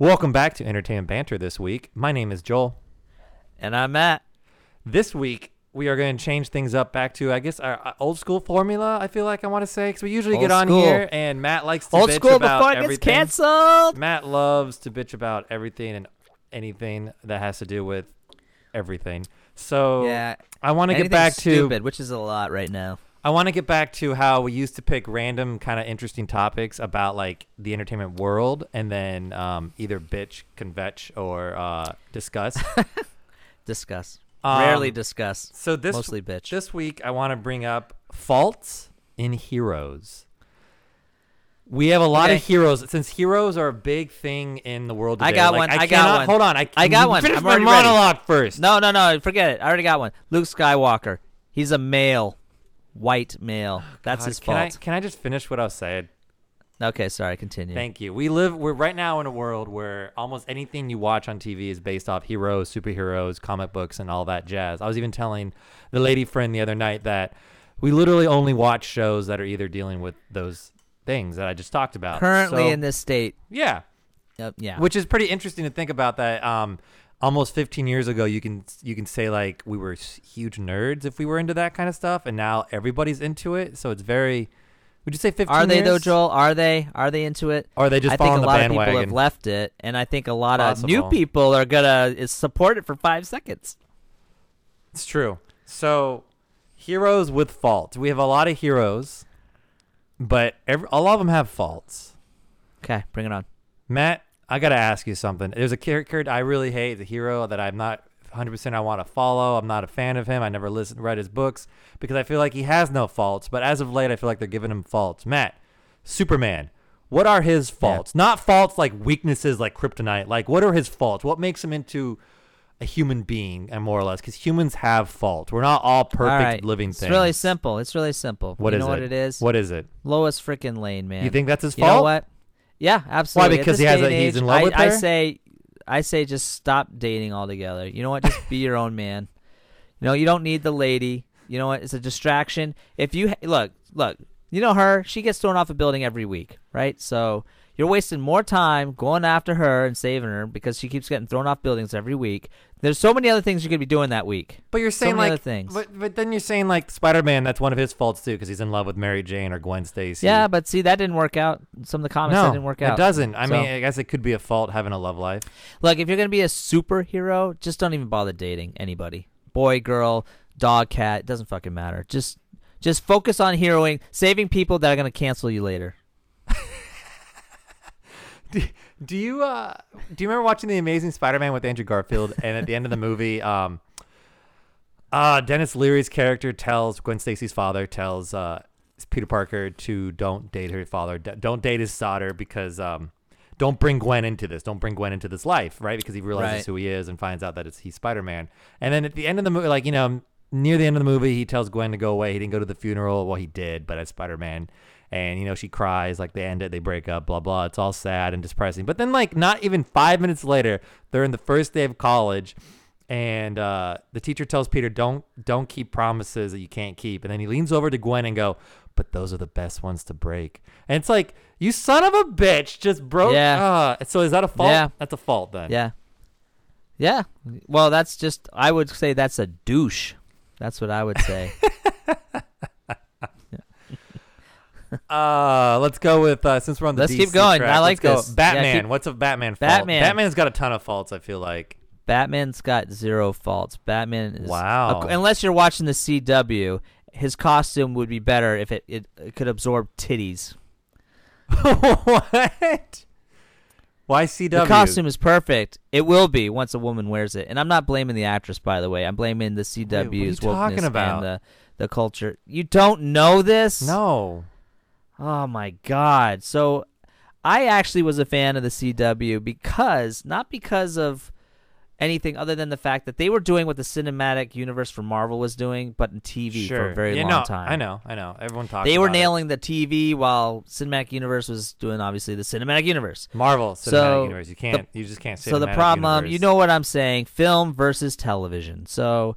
Welcome back to Entertainment Banter this week. My name is Joel. And I'm Matt. This week, we are going to change things up back to, I guess, our old school formula, I feel like I want to say, because we usually Old get on school. here and Matt likes to Old bitch school about before it gets canceled. Matt loves to bitch about everything and anything that has to do with everything. So Yeah. I want to get back to stupid, which is a lot right now. I want to get back to how we used to pick random kind of interesting topics about like the entertainment world and then um, either bitch, convetch, or uh, discuss. Discuss. Um, Rarely discuss. so this Mostly bitch. this week I want to bring up faults in heroes. We have a lot Okay. of heroes since heroes are a big thing in the world. Today. I got Like, one, I, I got one. Hold on. I, I got one. Finish I'm my already ready. monologue first. No, no, no. Forget it. I already got one. Luke Skywalker. He's a male. White male. That's God, his can I, can I just finish what I was saying? Okay, sorry. Continue. Thank you. We live we're right now in a world where almost anything you watch on TV is based off heroes, superheroes, comic books, and all that jazz. I was even telling the lady friend the other night that we literally only watch shows that are either dealing with those things that I just talked about. Currently So, in this state. yeah, Yep, yeah. which is pretty interesting to think about. That um, almost 15 years ago, you can you can say like we were huge nerds if we were into that kind of stuff, and now everybody's into it. So it's very. Would you say 15? Are they though. Joel? Are they? Are they into it? Or are they just I think a lot of people have left it, and I think a lot of new people are gonna eh, support it for five seconds. It's true. So, heroes with faults. We have a lot of heroes, but every, a lot of them have faults. Okay, bring it on. Matt, I got to ask you something. There's a character I really hate, the hero that I'm not 100% I want to follow. I'm not a fan of him. I never listened read his books because I feel like he has no faults, but as of late I feel like they're giving him faults. Matt, Superman. What are his faults? Not faults like weaknesses like kryptonite. Like what are his faults? What makes him into a human being, and more or less, because humans have faults. We're not all perfect All right. living It's things. It's really simple. It's really simple. What you is know it? what it is? What is it? Lois freaking Lane, man. You think that's his You fault? know what? Yeah, absolutely. At because he has a- and he's in love I, with I her? say, I say, just stop dating altogether. You know what? Just be your own man. You know, you don't need the lady. You know what? It's a distraction. If you look, look, you know her. She gets thrown off a building every week, right? So you're wasting more time going after her and saving her because she keeps getting thrown off buildings every week. There's so many other things you could be doing that week. But you're So saying many like other things. But but then you're saying like Spider-Man. That's one of his faults too, because he's in love with Mary Jane or Gwen Stacy. Yeah, but see, that didn't work out. Some of the comics no, that didn't work out. It doesn't. I So- mean, I guess it could be a fault having a love life. Look, if you're gonna be a superhero, just don't even bother dating anybody. Boy, girl, dog, cat, it doesn't fucking matter. Just just focus on heroing, saving people that are gonna cancel you later. Do you uh do you remember watching the Amazing Spider-Man with Andrew Garfield? and at the end of the movie, um, uh, Denis Leary's character tells Gwen Stacy's father tells uh Peter Parker to don't date her father, don't date his daughter because um. Don't bring Gwen into this. Don't bring Gwen into this life, right? Because he realizes Right. who he is and finds out that it's he's Spider Man. And then at the end of the movie, like you know, near the end of the movie, he tells Gwen to go away. He didn't go to the funeral. Well, he did, but as Spider Man, and you know, she cries. Like they end it, they break up. Blah blah. It's all sad and depressing. But then, like, not even five minutes later, they're in the first day of college, and uh, the teacher tells Peter, "Don't don't keep promises that you can't keep." And then he leans over to Gwen and go, "But those are the best ones to break." And it's like, you son of a bitch, just broke. Yeah. Uh, so is that a fault? Yeah. That's a fault then. Yeah. Yeah. Well, that's just I would say that's a douche. That's what I would say. Uh, let's go with uh, since we're on the Let's keep going. track, I like let's go. this. Batman. Yeah, keep- What's a Batman fault? Batman. Batman's got a ton of faults. I feel like. Batman's got zero faults. Batman is Wow. unless you're watching the CW, his costume would be better if it, it, it could absorb titties. what? Why CW? The costume is perfect. It will be once a woman wears it. And I'm not blaming the actress, by the way. I'm blaming the CW's talking wokeness about? and the the culture. You don't know this? No. Oh my god. So I actually was a fan of the CW because not because of anything other than the fact that they were doing what the cinematic universe for Marvel was doing, but in TV sure. for a very yeah, long no, time. I know. I know. Everyone talks. They were about it. nailing the TV while cinematic universe was doing obviously the cinematic universe. Marvel Cinematic So, Universe. You can't. you just can't say. so the problem, universe. you know what I'm saying, film versus television. So,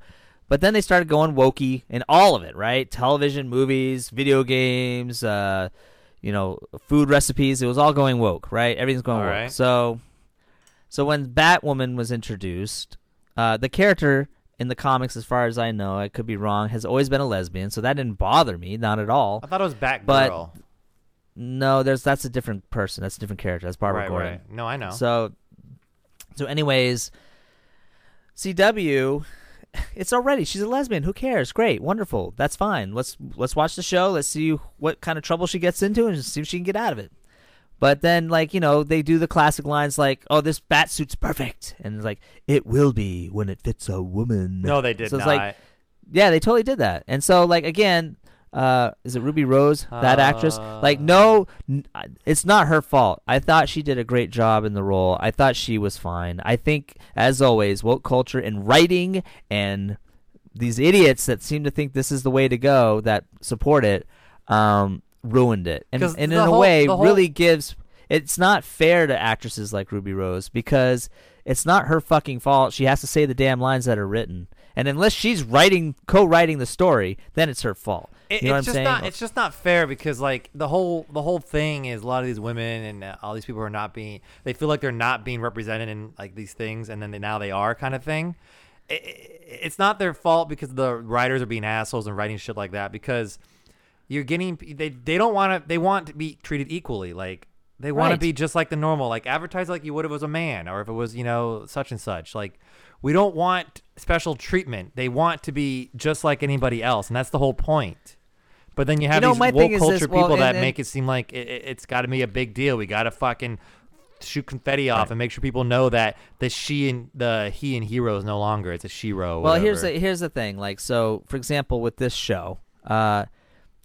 but then they started going wokey in all of it, right? Television, movies, video games, uh, you know, food recipes. It was all going woke, right? Everything's going All woke. right. So, So when Batwoman was introduced, uh, the character in the comics, as far as I know, I could be wrong, has always been a lesbian. So that didn't bother me, not at all. I thought it was Batgirl. But- No, there's that's a different person. That's a different character. That's Barbara right, Gordon. right. No, I know. So, so anyways, CW, it's already she's a lesbian. Who cares? Great, wonderful. That's fine. Let's let's watch the show. Let's see what kind of trouble she gets into and see if she can get out of it. But then, like you know, they do the classic lines like, "Oh, this bat suit's perfect," and it's like, "It will be when it fits a woman." no, they did So it's like- Yeah, they totally did that. And so, like again, uh, is it Ruby Rose, that actress? Like, Uh. no, n- it's not her fault. I thought she did a great job in the role. I thought she was fine. I think, as always, woke culture and writing and these idiots that seem to think this is the way to go that support it um, ruined it. And, 'Cause and the in a whole- way, the whole- really gives. It's not fair to actresses like Ruby Rose because it's not her fucking fault. She has to say the damn lines that are written. And unless she's writing, co-writing the story, then it's her fault. It- you know what I'm it's just saying? not. It's just not fair because like the whole the whole thing is a lot of these women and uh, all these people are not being. They feel like they're not being represented in like these things, and then they, now they are kind of thing. It, it- it's not their fault because the writers are being assholes and writing shit like that because you're getting they they don't want to they want to be treated equally like they want to be just like the normal like advertise like you would if it was a man or if it was you know such and such like we don't want special treatment they want to be just like anybody else and that's the whole point but then you have know, these woke culture this- people and- that and- make it seem like it, it- it's got to be a big deal we got to fucking shoot confetti off and make sure people know that the she and the he and hero is no longer it's a shero Well, here's the here's the thing. Like, so for example, with this show, uh,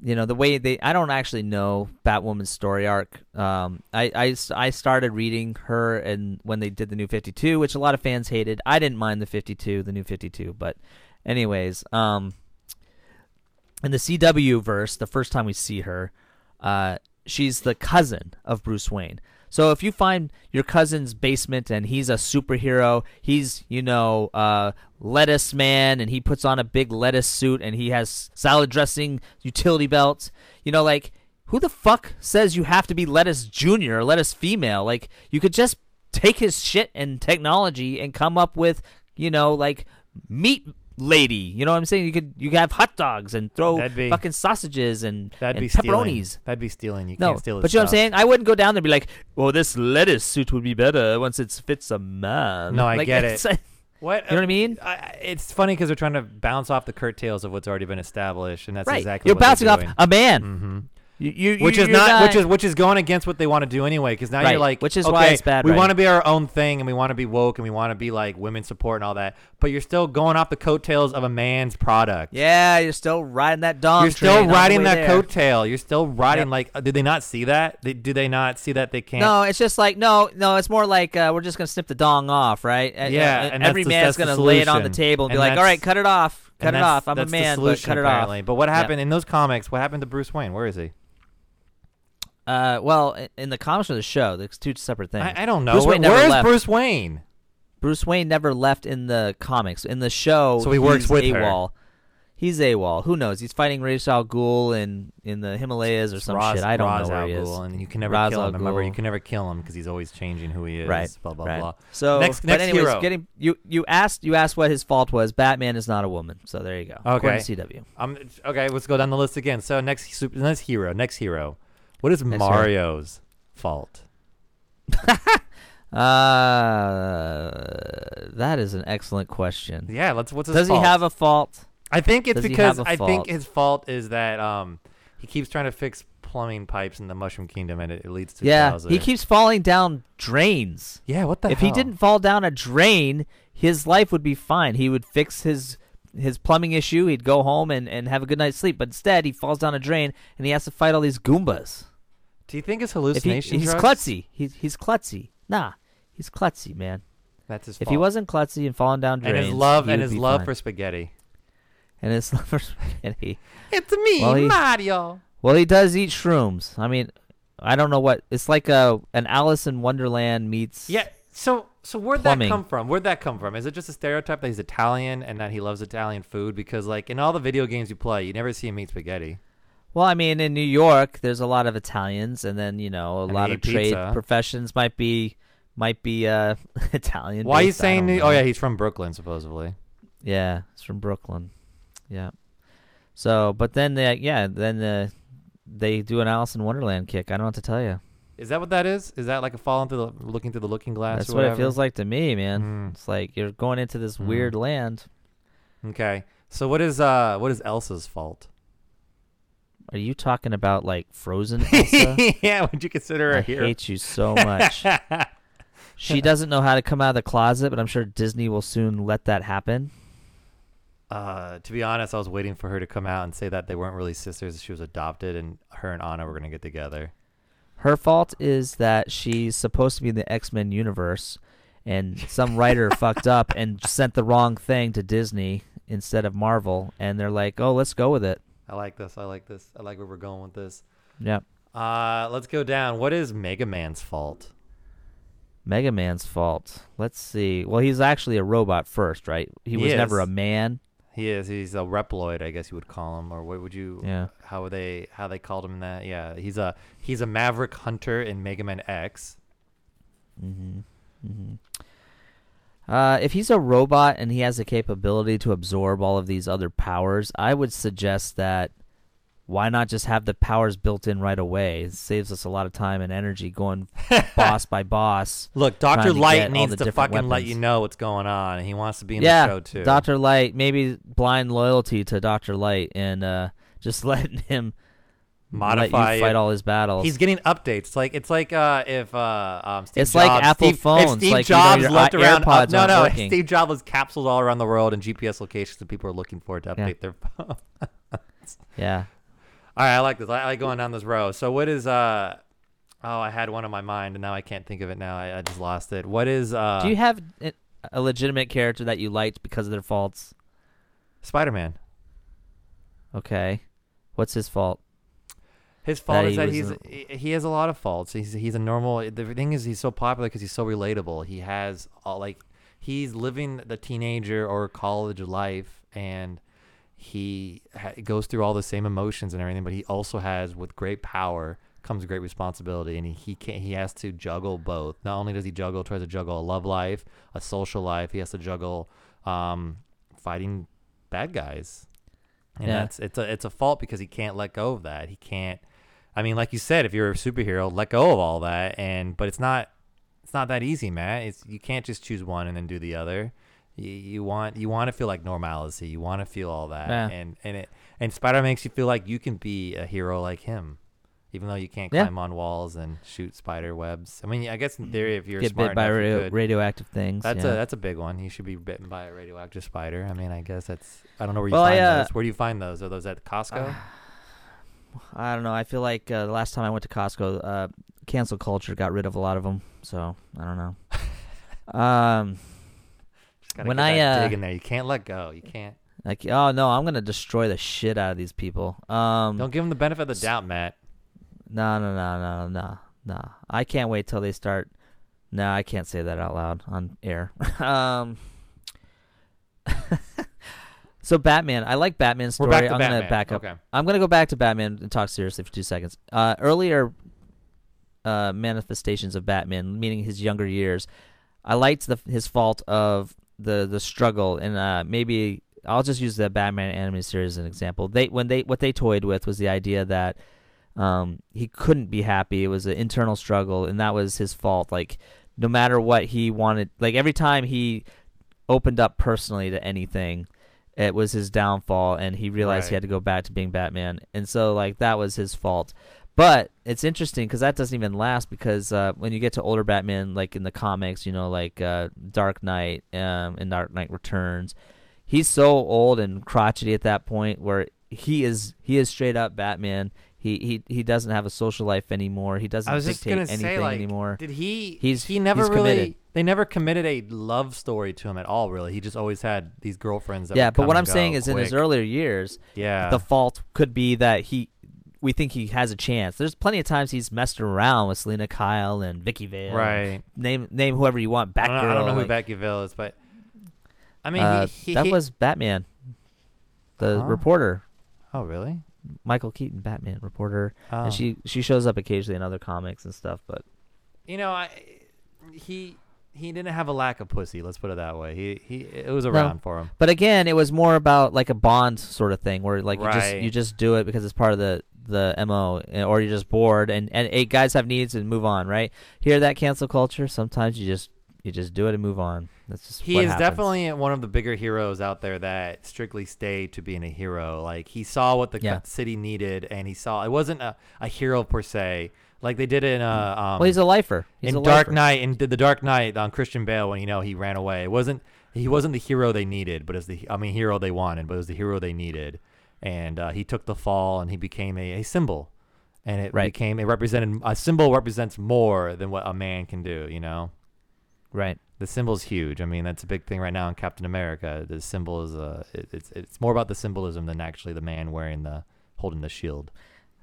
you know, the way they I don't actually know Batwoman's story arc. Um, I, I s- I started reading her and when they did the new 52, which a lot of fans hated. I didn't mind the 52, the new 52, but anyways, um, in the CW verse, the first time we see her, uh, she's the cousin of Bruce Wayne. So if you find your cousin's basement and he's a superhero, he's you know uh, lettuce man, and he puts on a big lettuce suit and he has salad dressing utility belts. You know, like who the fuck says you have to be lettuce junior or lettuce female? Like you could just take his shit and technology and come up with you know like meat lady. You know what I'm saying? You could you could have hot dogs and throw That'd be- fucking sausages and, that'd and be stealing. pepperonis. that'd be stealing you No, can't steal but you know what I'm stuff. saying? I wouldn't go down there and be like, "Well, this lettuce suit would be better once it fits a man." No, I Like, get it's- What You know what I mean? I, I- it's funny because they're trying to bounce off the curtails of what's already been established, and that's right? exactly You're what bouncing off a man. hmm You, you, you- Which is you're not, which is which is going against what they want to do anyway. Because now Right, you're like, which is okay, why it's bad We writing. want to be our own thing, and we want to be woke, and we want to be like women support and all that. But you're still going off the coattails of a man's product. yeah. You're still riding that dong. You're still riding that there. coattail. You're still riding Yep. like. Did they not see that? They, do they not see that they can't? No, it's just like no, no. It's more like uh, we're just gonna snip the dong off, right? And- Yeah, and, and every the- man's gonna lay it on the table and be like, all right, cut it off, cut it off. I'm a man, but cut it apparently. off." But what happened in those comics? What happened to Bruce Wayne? Where is he? Uh, well, in the comics or the show, there's two separate things. I, I don't know. Bruce Where, Wayne never where is left. Bruce Wayne? Bruce Wayne never left in the comics. In the show, So he works he's with her. AWOL. He's AWOL. Who knows? He's fighting Ra's al Ghul in in the Himalayas or some Raz- shit. I don't know where al he is. And you can never Ra's kill him. Remember, you can never kill him because he's always changing who he is. Right. Blah blah right. blah. So Next- but next anyways, hero. getting you you asked you asked what his fault was. Batman is not a woman. So there you go. According to CW. Um. Okay. Let's go down the list again. So next, super, next hero. Next hero. What is hero. Mario's fault? Uh, that is an excellent question. Yeah. Let's. What's his Does fault? he have a fault? I think it's does because I think his fault is that um he keeps trying to fix plumbing pipes in the Mushroom Kingdom, and it, it leads to Yeah, Bowser. he keeps falling down drains. Yeah. What the if hell? he didn't fall down a drain, his life would be fine. He would fix his his plumbing issue. He'd go home and, and have a good night's sleep. But instead, he falls down a drain and he has to fight all these Goombas. Do you think it's If he, he's drugs? klutzy. He's he's klutzy. Nah, he's klutzy, man. That's his If fault. he wasn't klutzy and falling down and drains, his love and his love fine. for spaghetti. and his love for spaghetti. It's me, Well, he- Mario. Well, he does eat shrooms. I mean, I don't know what it's like. A an Alice in Wonderland meets. Yeah. So so where'd Plumbing. that come from? Where'd that come from? Is it just a stereotype that he's Italian and that he loves Italian food? Because like in all the video games you play, you never see him eat spaghetti. Well, I mean, in New York, there's a lot of Italians, and then you know, a And lot of trade pizza. professions might be might be uh Italian. Why are you saying? New- oh yeah, he's from Brooklyn supposedly. Yeah, he's from Brooklyn. Yeah. So, but then they, yeah, then uh, they do an Alice in Wonderland kick. I don't know what to tell you. Is that what that is? Is that like a falling through the looking through the looking glass? That's what it feels like to me, man. Mm. It's like you're going into this Mm. weird land. Okay. So what is uh what is Elsa's fault? Are you talking about like Frozen Elsa? yeah, would you consider her I a hero? hate you so much. she doesn't know how to come out of the closet, but I'm sure Disney will soon let that happen. Uh, to be honest, I was waiting for her to come out and say that they weren't really sisters. She was adopted, and her and Anna were gonna get together. Her fault is that she's supposed to be in the X Men universe, and some writer fucked up and sent the wrong thing to Disney instead of Marvel, and they're like, "Oh, let's go with it." I like this. I like this. I like where we're going with this. Yep. Uh, let's go down. What is Mega Man's fault? Mega Man's fault. Let's see. Well, he's actually a robot first, right? He, He was never a man. He is. He's a Reploid, I guess you would call him, or what would you? Yeah. How would they? How they called him that? Yeah. He's a he's a Maverick Hunter in Mega Man X. Mm-hmm. Mm-hmm. Uh, if he's a robot and he has the capability to absorb all of these other powers, I would suggest that why not just have the powers built in right away? It saves us a lot of time and energy going boss by boss. Look, Doctor Light needs to fucking let you know what's going on. He wants to be in yeah, the show too. Doctor Light, maybe blind loyalty to Doctor Light and uh, just letting him Modify let you fight all his battles. He's getting updates. Like it's like uh, if uh, um, Steve It's like Jobs, Apple Steve, phones, If Steve like, you know, Jobs your looked i- around, uh, no, no, working. Steve Jobs was capsules all around the world and GPS locations that people are looking for to Yeah. update their phone. yeah. All right, I like this. I like going down this row. So what is uh? Oh, I had one in my mind and now I can't think of it. Now I, I just lost it. What is uh? Do you have a- legitimate character that you liked because of their faults? Spider Man? Okay. What's his fault? His fault That is that he's a- he he has a lot of faults. He's he's a normal. The thing is, he's so popular because he's so relatable. He has all like he's living the teenager or college life, and he ha- goes through all the same emotions and everything. But he also has, with great power, comes great responsibility, and he he can't he has to juggle both. Not only does he juggle, tries to juggle a love life, a social life. He has to juggle um, fighting bad guys. And Yeah. that's it's a it's a fault because he can't let go of that. He can't I mean, like you said, if you're a superhero, let go of all that and but it's not it's not that easy, Matt. It's you can't just choose one and then do the other. You, you want you want to feel like normalcy. You want to feel all that. Yeah. And and it and Spider makes you feel like you can be a hero like him. Even though you can't Yeah. climb on walls and shoot spider webs. I mean, I guess in theory, if you're Get smart bit by enough, you radio- could. radioactive things. That's yeah. a that's a big one. You should be bitten by a radioactive spider. I mean, I guess that's I don't know where you Well, find I, uh, those. Where do you find those? Are those at Costco? I don't know. I feel like uh, the last time I went to Costco, uh, cancel culture got rid of a lot of them. So I don't know. um, when I, uh, dig in there, you can't let go. You can't. like, oh no, I'm gonna destroy the shit out of these people. Um, Don't give them the benefit of the doubt, Matt. no, no, no, no, no, no. I can't wait till they start. No, I can't say that out loud on air. um. so Batman, I like Batman's story. I'm Batman. gonna back up. Okay. I'm gonna go back to Batman and talk seriously for two seconds. Uh, earlier uh, manifestations of Batman, meaning his younger years, I liked the his fault of the the struggle, and uh, maybe I'll just use the Batman animated series as an example. They when they what they toyed with was the idea that um, he couldn't be happy. It was an internal struggle, and that was his fault. Like no matter what he wanted, like every time he opened up personally to anything, it was his downfall, and he realized he had to go back to being Batman, and so like that was his fault. But it's interesting because that doesn't even last because uh, when you get to older Batman, like in the comics, you know, like uh, Dark Knight um, and Dark Knight Returns, he's so old and crotchety at that point where he is he is straight up Batman. He he he doesn't have a social life anymore. He doesn't I was just gonna anything say, like, anymore. did he? He's- he never he's really. committed. They never committed a love story to him at all. Really, he just always had these girlfriends. That yeah, but what I'm saying go is, in his earlier years, yeah, the fault could be that he we think he has a chance. There's plenty of times he's messed around with Selina Kyle and Vicky Vale. right. Name name whoever you want. I don't know, I don't know who like, Becky Vale is, but I mean, uh, he, he, that he- was Batman, the Huh? reporter, Oh, really? Michael Keaton, Batman reporter, Oh. and she she shows up occasionally in other comics and stuff. But You know, I he he didn't have a lack of pussy. Let's put it that way. He he it was around for him. But again, it was more about like a bond sort of thing, where like you just you just do it because it's part of the the mo, eh, or you're just bored, and and hey, guys have needs and move on, right? Hear that cancel culture? Sometimes you just you just do it and move on. That's just He is happens. definitely one of the bigger heroes out there that strictly stayed to being a hero. Like he saw what the Yeah. city needed, and he saw it wasn't a, a hero per se. Like they did in uh, um, well, he's a lifer. He's in a Dark lifer. Knight and did the Dark Knight on Christian Bale when you know he ran away. It wasn't he wasn't the hero they needed, but it's the I mean hero they wanted, but it was the hero they needed. And uh, he took the fall and he became a, a symbol, and it Right. became it represented a symbol represents more than what a man can do. You know, Right. the symbol's huge. I mean that's a big thing right now in Captain America. The symbol is uh it, it's it's more about the symbolism than actually the man wearing the holding the shield.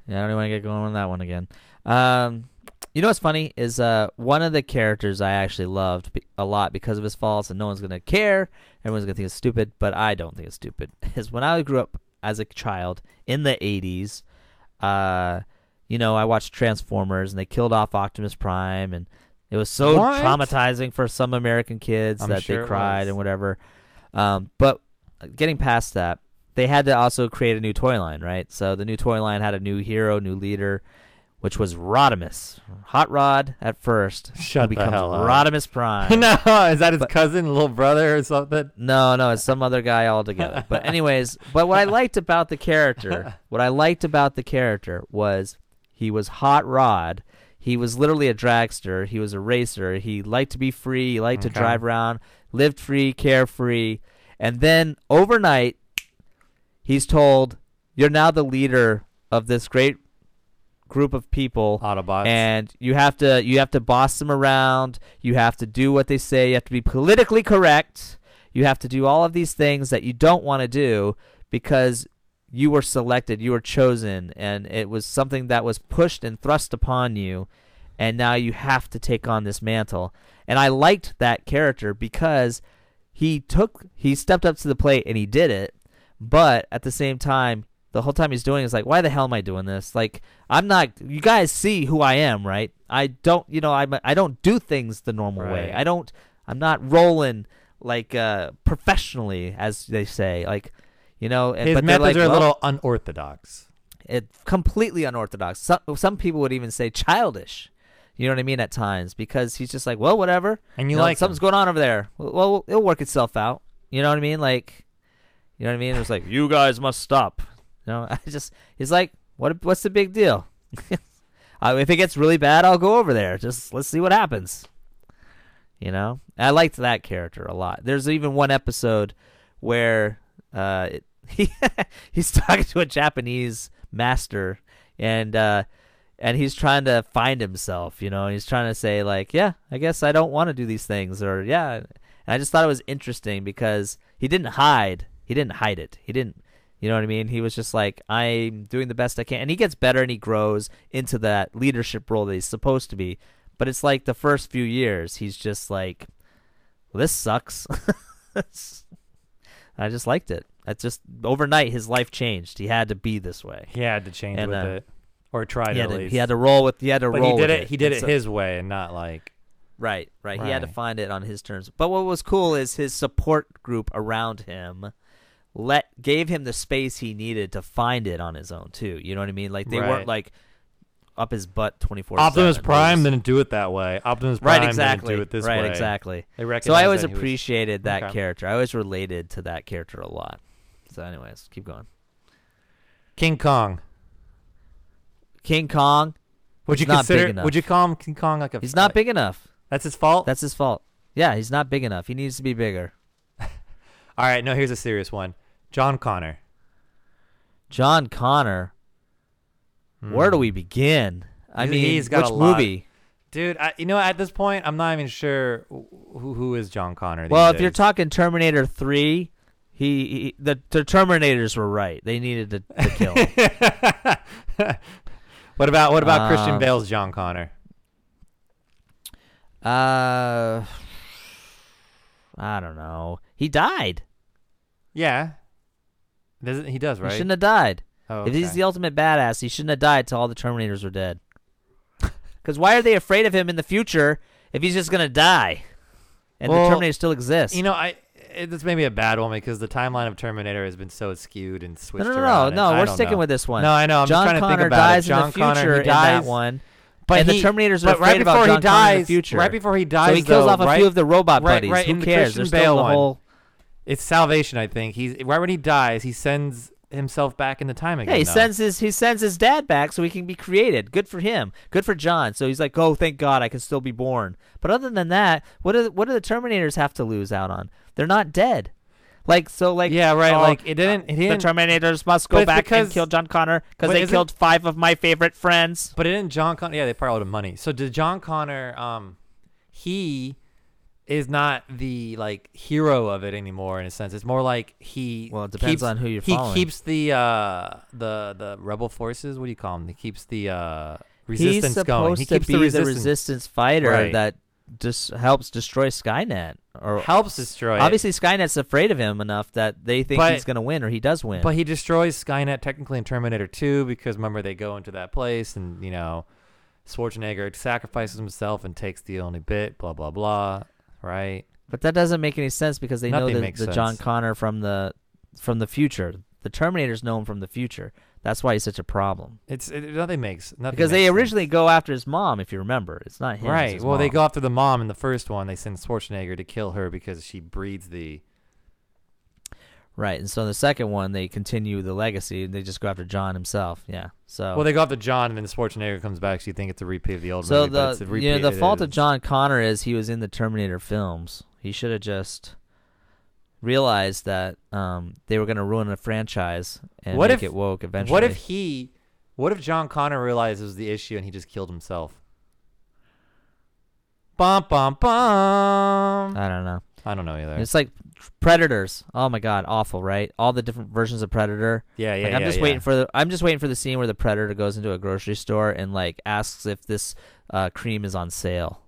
Yeah, I don't even want to get going on that one again. Um, you know what's funny is uh one of the characters I actually loved a lot because of his faults, and no one's gonna care. Everyone's gonna think it's stupid, but I don't think it's stupid. Is when I grew up as a child in the '80s. Uh, you know, I watched Transformers, and they killed off Optimus Prime, and it was so What? traumatizing for some American kids I'm that sure they cried and whatever. Um, but getting past that, they had to also create a new toy line, right? So the new toy line had a new hero, new leader, which was Rodimus. Hot Rod at first. Shut the becomes hell up. Rodimus Prime. no, is that his But- cousin, little brother, or something? No, no, it's some other guy altogether. But anyways, but what I liked about the character, what I liked about the character was he was hot rod. He was literally a dragster. He was a racer. He liked to be free. He liked to Okay. drive around, lived free, carefree. And then overnight, he's told, "You're now the leader of this great group of people." Autobots. and you have to you have to boss them around you have to do what they say you have to be politically correct you have to do all of these things that you don't want to do because you were selected you were chosen and it was something that was pushed and thrust upon you and now you have to take on this mantle and i liked that character because he took he stepped up to the plate and he did it but at the same time the whole time he's doing is like why the hell am i doing this like i'm not you guys see who i am right i don't you know i'm i don't do things the normal way i don't i'm not rolling like uh professionally as they say like you know and- his but methods like, are a well, little unorthodox. it completely unorthodox. Some some people would even say childish. You know what I mean? At times, because he's just like, well, whatever. And you know, like something's him. going on over there. Well, well, it'll work itself out. You know what I mean? Like, you know what I mean? It was like, you guys must stop. You know, I just he's like, what? What's the big deal? uh, if it gets really bad, I'll go over there. Just let's see what happens. You know, I liked that character a lot. There's even one episode where uh, it, he he's talking to a Japanese master, and uh, and he's trying to find himself. You know, he's trying to say like, yeah, I guess I don't want to do these things, or yeah. And I just thought it was interesting because he didn't hide. He didn't hide it. He didn't. You know what I mean? He was just like, I'm doing the best I can, and he gets better and he grows into that leadership role that he's supposed to be. But it's like the first few years, he's just like, well, this sucks. I just liked it. That's just overnight, his life changed. He had to be this way. He had to change And, with uh, it, or try He to had, at to, least. he had to roll with. He had to but roll. he did with it. He did it so- his way, and not like Right, right. He had to find it on his terms. But what was cool is his support group around him let gave him the space he needed to find it on his own too. You know what I mean? Like they Right. weren't like up his butt twenty four. Optimus Prime didn't do it that way. Optimus Prime right, exactly. didn't do it this right, way. Right, exactly. So I always that he was- appreciated that Okay. character. I always related to that character a lot. So, anyways, keep going. King Kong. King Kong. Would you consider? Would you call him King Kong like a? He's not big enough. That's his fault. That's his fault. Yeah, he's not big enough. He needs to be bigger. All right. No, here's a serious one. John Connor. John Connor. Where do we begin? I He's- mean, Hmm. he's got which movie? Dude, I, you know, at this point, I'm not even sure who who is John Connor. Well, if you're talking Terminator Three, he, he the the Terminators were right. They needed to, to kill. him. what about what about Christian Um, Bale's John Connor? uh, I don't know. He died. Yeah, Does he does right? He shouldn't have died. oh, If he's the ultimate badass, he shouldn't have died till all the Terminators were dead. Because why are they afraid of him in the future if he's just gonna die, and Well, the Terminator still exists. You know, I it, this may be a bad one because the timeline of Terminator has been so skewed and switched no, no, around. no, no. We're sticking know. with this one. No, I know. I'm John just trying to Connor think about dies it. John in the future dies, in that one, but and he, the Terminators are right before he dies, in the future. right before he dies, so he kills though, off a right, few of the robot right- buddies. right Who in the cares? Christian There's Bale still the whole. It's salvation, I think. He's right when he dies, he sends himself back in the time again. Yeah, he though. sends his he sends his dad back so he can be created. Good for him. Good for John. So he's like, oh, thank God, I can still be born. But other than that, what do what do the Terminators have to lose out on? They're not dead. Like so, like Yeah, right, oh, like, it didn't- it the didn't- Terminators must go back because- and kill John Connor because they killed five of my favorite friends. But it didn't John Connor? Yeah, they probably owed him money. So did John Connor? Um, he is not the like hero of it anymore in a sense. It's more like he. Well, it depends keeps- on who you're He following. keeps the uh the the rebel forces. What do you call them? He keeps the uh He's resistance supposed going. He to keeps be the the resistance. resistance fighter Right. that just helps destroy Skynet. Or helps destroy. it. obviously, Skynet's afraid of him enough that they think But- he's going to win, or he does win. But he destroys Skynet technically in Terminator 2 because remember they go into that place and you know Schwarzenegger sacrifices himself and takes the only bit. Blah blah blah. Right. But that doesn't make any sense because they Nothing know the, the John. Connor from the from the future. The Terminators know him from the future. That's why he's such a problem. It's it, nothing makes nothing Because they makes sense. originally go after his mom, if you remember. It's not him. it's Right. his Well, they go after the mom in the first one. They send Schwarzenegger to kill her because she breeds the. Right, and so in the second one they continue the legacy. And they just go after John himself. Yeah. So Well, they go after John, and then Schwarzenegger comes back. So you think it's a repeat of the old so movie, it's the a repeat. you know the fault of. John Connor is he was in the Terminator films. He should have just realized that um, they were going to ruin a franchise and What make if- it woke eventually. What if he? What if John Connor realizes the issue and he just killed himself? Bum bum bum. I don't know. I don't know either. It's like Predators. Oh my god, awful, right? All the different versions of Predator. yeah, yeah, like. I'm just yeah. waiting for the I'm just waiting for the scene where the Predator goes into a grocery store and like asks if this uh, cream is on sale.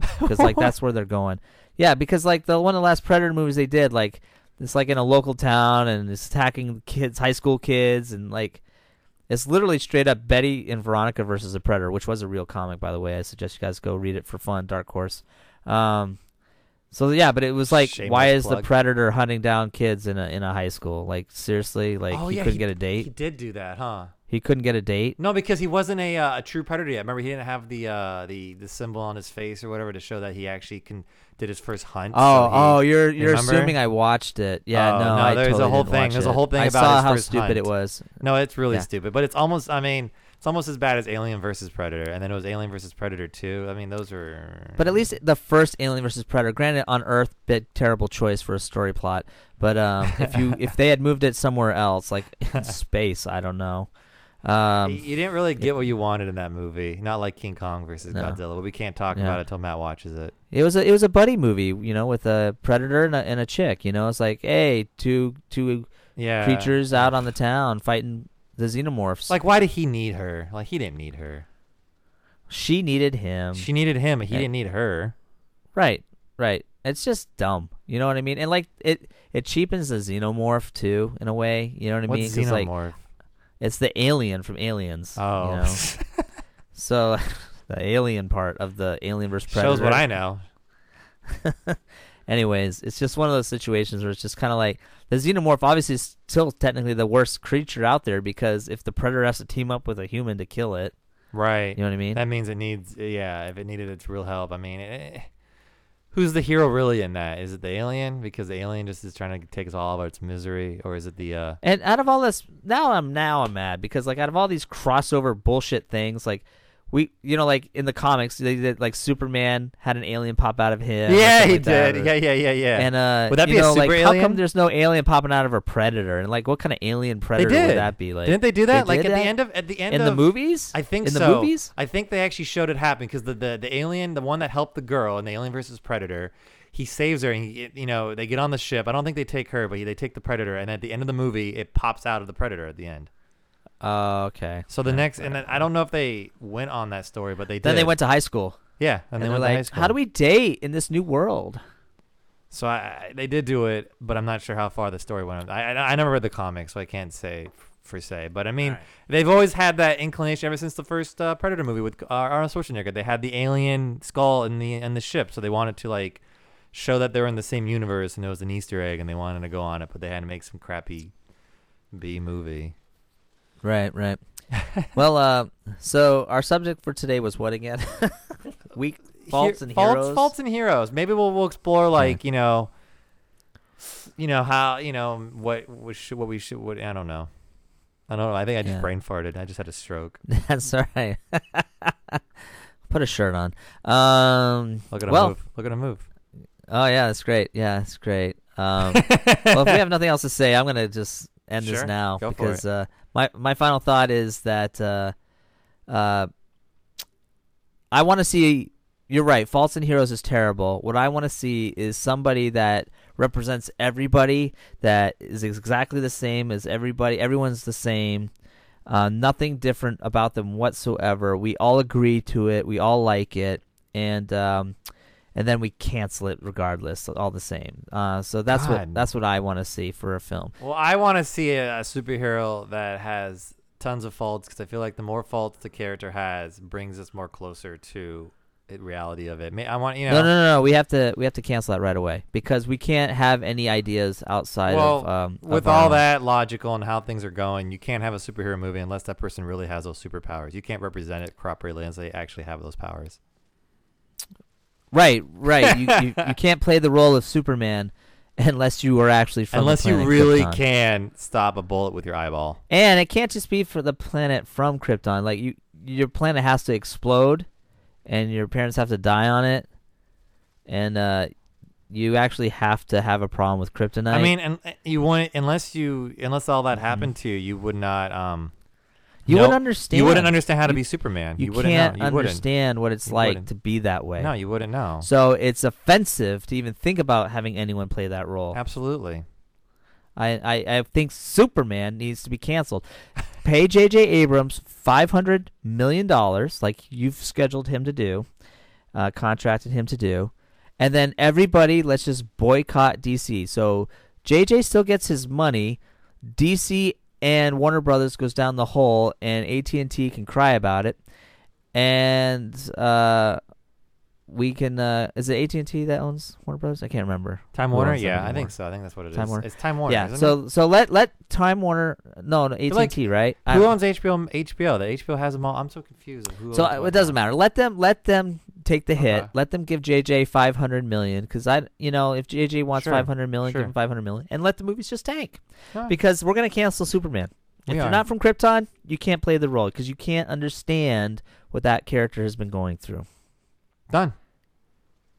Cuz like that's where they're going. Yeah, because like the one of the last Predator movies they did like it's like in a local town and it's attacking kids, high school kids and like it's literally straight up Betty and Veronica versus a Predator, which was a real comic by the way. I suggest you guys go read it for fun, Dark Horse. Um so yeah, but it was like, why Shameless is the predator hunting down kids in a in a high school? Like seriously, like oh he yeah, couldn't get a date. He did do that, huh? He couldn't get a date. No, because he wasn't a, uh, a true predator yet. Remember, he didn't have the uh, the the symbol on his face or whatever to show that he actually can did his first hunt. Oh, so he- oh, you're you're remember? assuming I watched it. Yeah, Oh, no, no, I there's a totally whole didn't thing. watch There's a it. whole thing I about saw his how first stupid it hunt. was. No, it's really Yeah. stupid, but it's almost. I mean, it's almost as bad as Alien versus Predator, and then it was Alien versus Predator Two. I mean, those are. But at least the first Alien versus Predator, granted on Earth, bit terrible choice for a story plot. But um, if you if they had moved it somewhere else, like in space, I don't know. you Um, you didn't really get what you wanted in that movie. Not like King Kong versus No. Godzilla. But we can't talk Yeah. about it until Matt watches it. it was a it was a buddy movie, you know, with a predator and a, and a chick. You know, it's like, hey, two two Yeah. creatures out on the town fighting the xenomorphs. Like, why did he need her? Like, he didn't need her. she needed him. she needed him. but He Yeah. didn't need her. Right, right. It's just dumb. You know what I mean? And like it, it cheapens the xenomorph too, in a way. You know what I mean? What's like xenomorph? it's the alien from Aliens. oh, You know? so the alien part of the Alien vs Predator. shows what I know. Anyways, it's just one of those situations where it's just kind of like the xenomorph obviously is still technically the worst creature out there because if the predator has to team up with a human to kill it, Right. you know what I mean? That means it needs, yeah, if it needed its real help. I mean, eh, who's the hero really in that? Is it the alien? Because the alien just is trying to take us all out of its misery, or is it the? uh And out of all this, now I'm now I'm mad because like out of all these crossover bullshit things, like we, you know, like in the comics, they did like Superman had an alien pop out of him. Yeah, he like did. or- Yeah, yeah, yeah, yeah. And uh, Would that you be a know, like super how come there's no alien popping out of a predator? And like, what kind of alien predator would that be? Like, Didn't they do that? like at that? the end of at the end in of the movies? I think in so. the movies. I think they actually showed it happen because the, the the alien, the one that helped the girl in the Alien versus Predator, he saves her and he, you know they get on the ship. I don't think they take her, but they take the Predator, and at the end of the movie, it pops out of the Predator at the end. Oh, okay. So the next, and then I don't know if they went on that story, but they did. Then they went to high school, yeah, and, and, they they're went to high like, school. "How do we date in this new world?" So I, I- they did do it, but I'm not sure how far the story went. I I, I never read the comics, so I can't say f- per se. But I mean, Alright. they've always had that inclination ever since the first uh, Predator movie with uh, Arnold Schwarzenegger. They had the alien skull in the in the ship, so they wanted to like show that they were in the same universe and it was an Easter egg, and they wanted to go on it, but they had to make some crappy B movie. Right, right. well, uh, so our subject for today was what again? Weak faults and faults, heroes. Faults and heroes. Maybe we'll we'll explore like you know, you know how you know what what should what we should what I don't know. I don't know. I think I just Yeah. brain farted. I just had a stroke. That's all right. Put a shirt on. Um, Look at him well, move. Look at him move. oh yeah, that's great. Yeah, that's great. Um, well, if we have nothing else to say, I'm gonna just end this now go for because uh, my my final thought is that uh, uh, I want to see. You're right. Faults and Heroes is terrible. What I want to see is somebody that represents everybody, that is exactly the same as everybody. Everyone's the same. Uh, nothing different about them whatsoever. We all agree to it. We all like it, and um, and then we cancel it regardless. All the same. Uh, so that's what that's what I want to see for a film. Well, I want to see a, a superhero that has tons of faults because I feel like the more faults the character has brings us more closer to the reality of it. I want you know. No, no, no, no. We have to we have to cancel that right away because we can't have any ideas outside Well, of um, with our all own. that logical and how things are going, you can't have a superhero movie unless that person really has those superpowers. You can't represent it properly unless they actually have those powers. Right, right. you, you you can't play the role of Superman unless you are actually from unless you really Krypton. can stop a bullet with your eyeball. And it can't just be for the planet from Krypton. Like you, your planet has to explode, and your parents have to die on it, and uh, you actually have to have a problem with kryptonite. I mean, and you wouldn't unless you unless all that Mhm. happened to you, you would not um you no, wouldn't understand. you wouldn't understand how to You- be Superman. You, wouldn't can't know. You wouldn't. understand what it's You like wouldn't. to be that way. No, you wouldn't know. So it's offensive to even think about having anyone play that role. Absolutely. I, I, I think Superman needs to be canceled. Pay J.J. Abrams five hundred million dollars, like you've scheduled him to do, uh, contracted him to do, and then everybody let's just boycott DC. So J.J. still gets his money. DC and Warner Brothers goes down the hole, and AT and T can cry about it, and uh, we can. Uh, is it AT and T that owns Warner Brothers? I can't remember. Time Warner? Yeah, I think so. I think that's what it is. Time Warner? It's Time Warner. yeah. isn't So it? so let let Time Warner no no AT and like, T right. who I- owns HBO? HBO. The HBO has them all. I'm so confused. Of who so uh, it doesn't matter. Let them let them take the hit. Okay. Let them give JJ five hundred million because I you know if JJ wants Sure, five hundred million, sure. give him five hundred million, and let the movies just tank because we're gonna cancel Superman. If We you're are. not from Krypton, you can't play the role because you can't understand what that character has been going through. Done.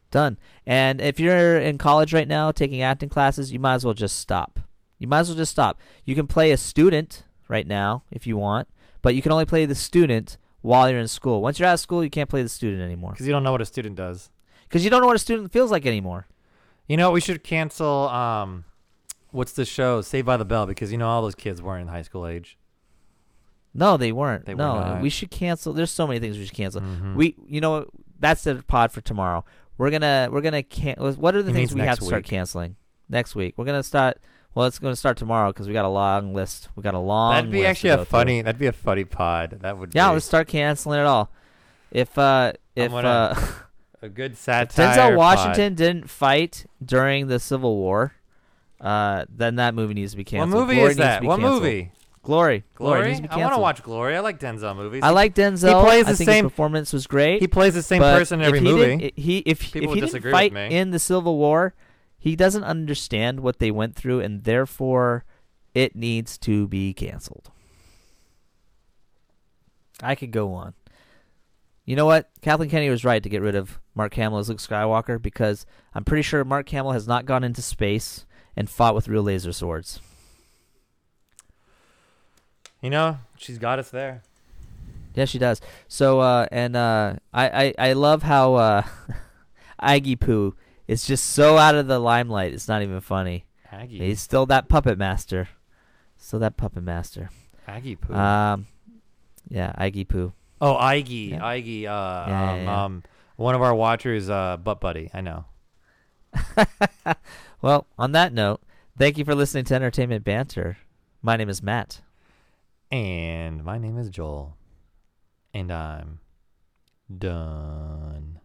Done. And if you're in college right now taking acting classes, you might as well just stop. You might as well just stop. You can play a student right now if you want, but you can only play the student while you're in school. Once you're out of school, you can't play the student anymore Because you don't know what a student does. because you don't know what a student feels like anymore. You know, we should cancel. Um, what's the show? Saved by the Bell, because you know all those kids weren't in high school age. No, they weren't. They were no, not. we should cancel. There's so many things we should cancel. Mhm. We, you know, what? that's the pod for tomorrow. We're gonna, we're gonna can. What are the He things we have to start canceling next week? We're gonna start. Well, it's gonna start tomorrow because we got a long list. We got a long. That'd be actually a through. funny. That'd be a funny pod. That would. Yeah, be let's start canceling it all. If uh, if gonna uh, a good if satire. Denzel pod. Washington didn't fight during the Civil War, uh, then that movie needs to be canceled. What movie Glory is that? What canceled. movie? Glory. Glory Glory. to I want to watch Glory. I like Denzel movies. I like Denzel. He plays I the think same- his performance was great. He plays the same person in every if he movie. He if People if he didn't fight in the Civil War, he doesn't understand what they went through, and therefore, it needs to be canceled. I could go on. You know what? Kathleen Kennedy was right to get rid of Mark Hamill as Luke Skywalker because I'm pretty sure Mark Hamill has not gone into space and fought with real laser swords. you know, she's got us there. Yeah, she does. So, uh, and uh, I, I, I love how uh, Aggie Poo is just so out of the limelight. It's not even funny. Aggie. He's still that puppet master. Still that puppet master. Aggie poo. Um, yeah, Aggie Poo. oh, Iggy. yeah. Iggy. Uh, yeah, um, yeah. um, one of our watchers, uh, butt buddy. I know. well, on that note, thank you for listening to Entertainment Banter. My name is Matt. And my name is Joel. And I'm done.